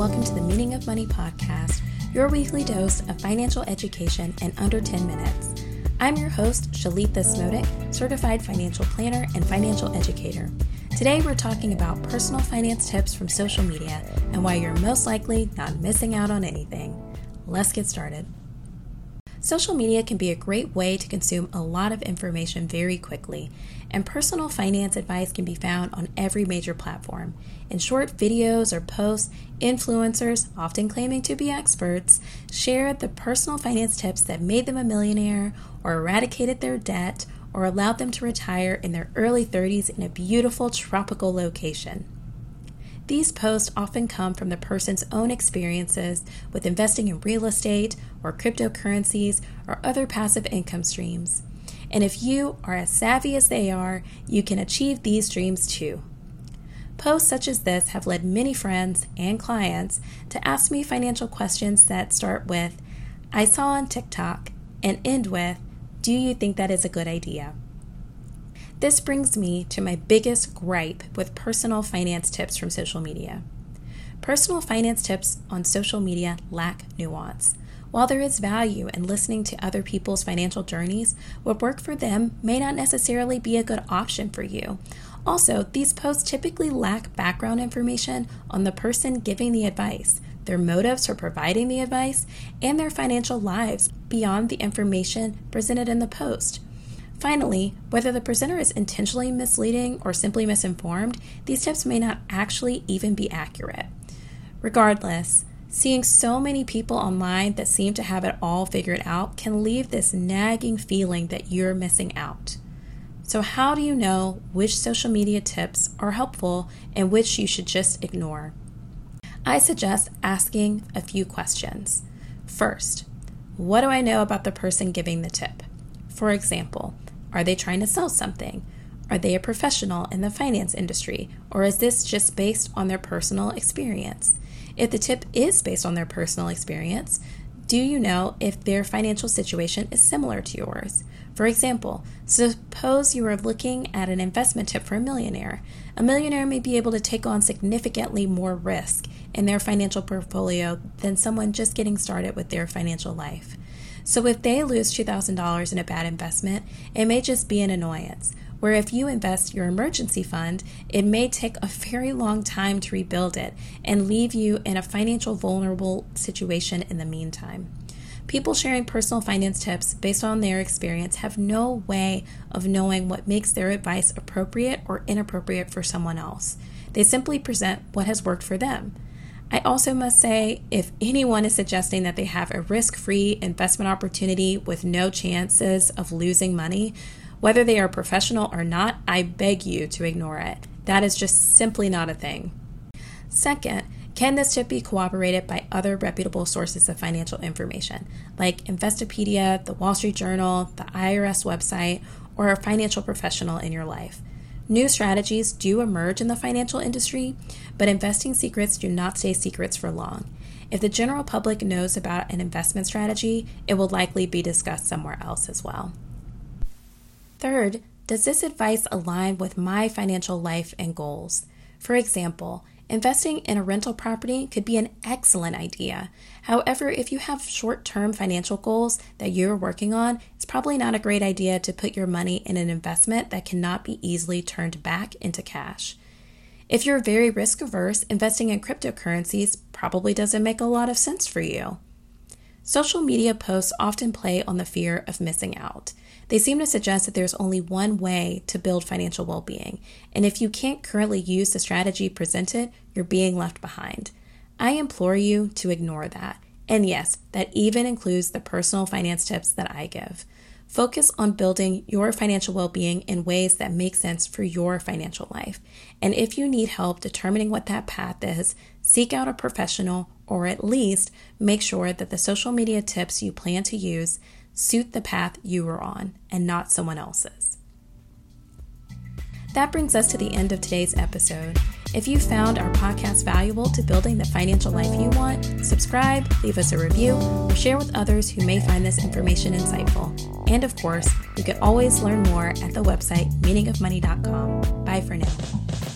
welcome to the Meaning of Money podcast, your weekly dose of financial education in under 10 minutes. I'm your host, Shelitha Smodik, certified financial planner and financial educator. Today, we're talking about personal finance tips from social media and why you're most likely not missing out on anything. Let's get started. Social media can be a great way to consume a lot of information very quickly, and personal finance advice can be found on every major platform. In short videos or posts, influencers, often claiming to be experts, share the personal finance tips that made them a millionaire, or eradicated their debt, or allowed them to retire in their early 30s in a beautiful tropical location. These posts often come from the person's own experiences with investing in real estate or cryptocurrencies or other passive income streams. And if you are as savvy as they are, you can achieve these dreams too. Posts such as this have led many friends and clients to ask me financial questions that start with, I saw on TikTok, and end with, Do you think that is a good idea? This brings me to my biggest gripe with personal finance tips from social media. Personal finance tips on social media lack nuance. While there is value in listening to other people's financial journeys, what worked for them may not necessarily be a good option for you. Also, these posts typically lack background information on the person giving the advice, their motives for providing the advice, and their financial lives beyond the information presented in the post. Finally, whether the presenter is intentionally misleading or simply misinformed, these tips may not actually even be accurate. Regardless, seeing so many people online that seem to have it all figured out can leave this nagging feeling that you're missing out. So, how do you know which social media tips are helpful and which you should just ignore? I suggest asking a few questions. First, what do I know about the person giving the tip? For example, are they trying to sell something? Are they a professional in the finance industry? Or is this just based on their personal experience? If the tip is based on their personal experience, do you know if their financial situation is similar to yours? For example, suppose you are looking at an investment tip for a millionaire. A millionaire may be able to take on significantly more risk in their financial portfolio than someone just getting started with their financial life. So if they lose $2,000 in a bad investment, it may just be an annoyance. Where if you invest your emergency fund, it may take a very long time to rebuild it and leave you in a financial vulnerable situation in the meantime. People sharing personal finance tips based on their experience have no way of knowing what makes their advice appropriate or inappropriate for someone else. They simply present what has worked for them. I also must say if anyone is suggesting that they have a risk free investment opportunity with no chances of losing money, whether they are professional or not, I beg you to ignore it. That is just simply not a thing. Second, can this tip be corroborated by other reputable sources of financial information, like Investopedia, the Wall Street Journal, the IRS website, or a financial professional in your life? New strategies do emerge in the financial industry, but investing secrets do not stay secrets for long. If the general public knows about an investment strategy, it will likely be discussed somewhere else as well. Third, does this advice align with my financial life and goals? For example, Investing in a rental property could be an excellent idea. However, if you have short term financial goals that you're working on, it's probably not a great idea to put your money in an investment that cannot be easily turned back into cash. If you're very risk averse, investing in cryptocurrencies probably doesn't make a lot of sense for you. Social media posts often play on the fear of missing out. They seem to suggest that there's only one way to build financial well being, and if you can't currently use the strategy presented, you're being left behind. I implore you to ignore that. And yes, that even includes the personal finance tips that I give. Focus on building your financial well being in ways that make sense for your financial life. And if you need help determining what that path is, seek out a professional or at least make sure that the social media tips you plan to use suit the path you are on and not someone else's. That brings us to the end of today's episode. If you found our podcast valuable to building the financial life you want, subscribe, leave us a review, or share with others who may find this information insightful. And of course, you can always learn more at the website meaningofmoney.com. Bye for now.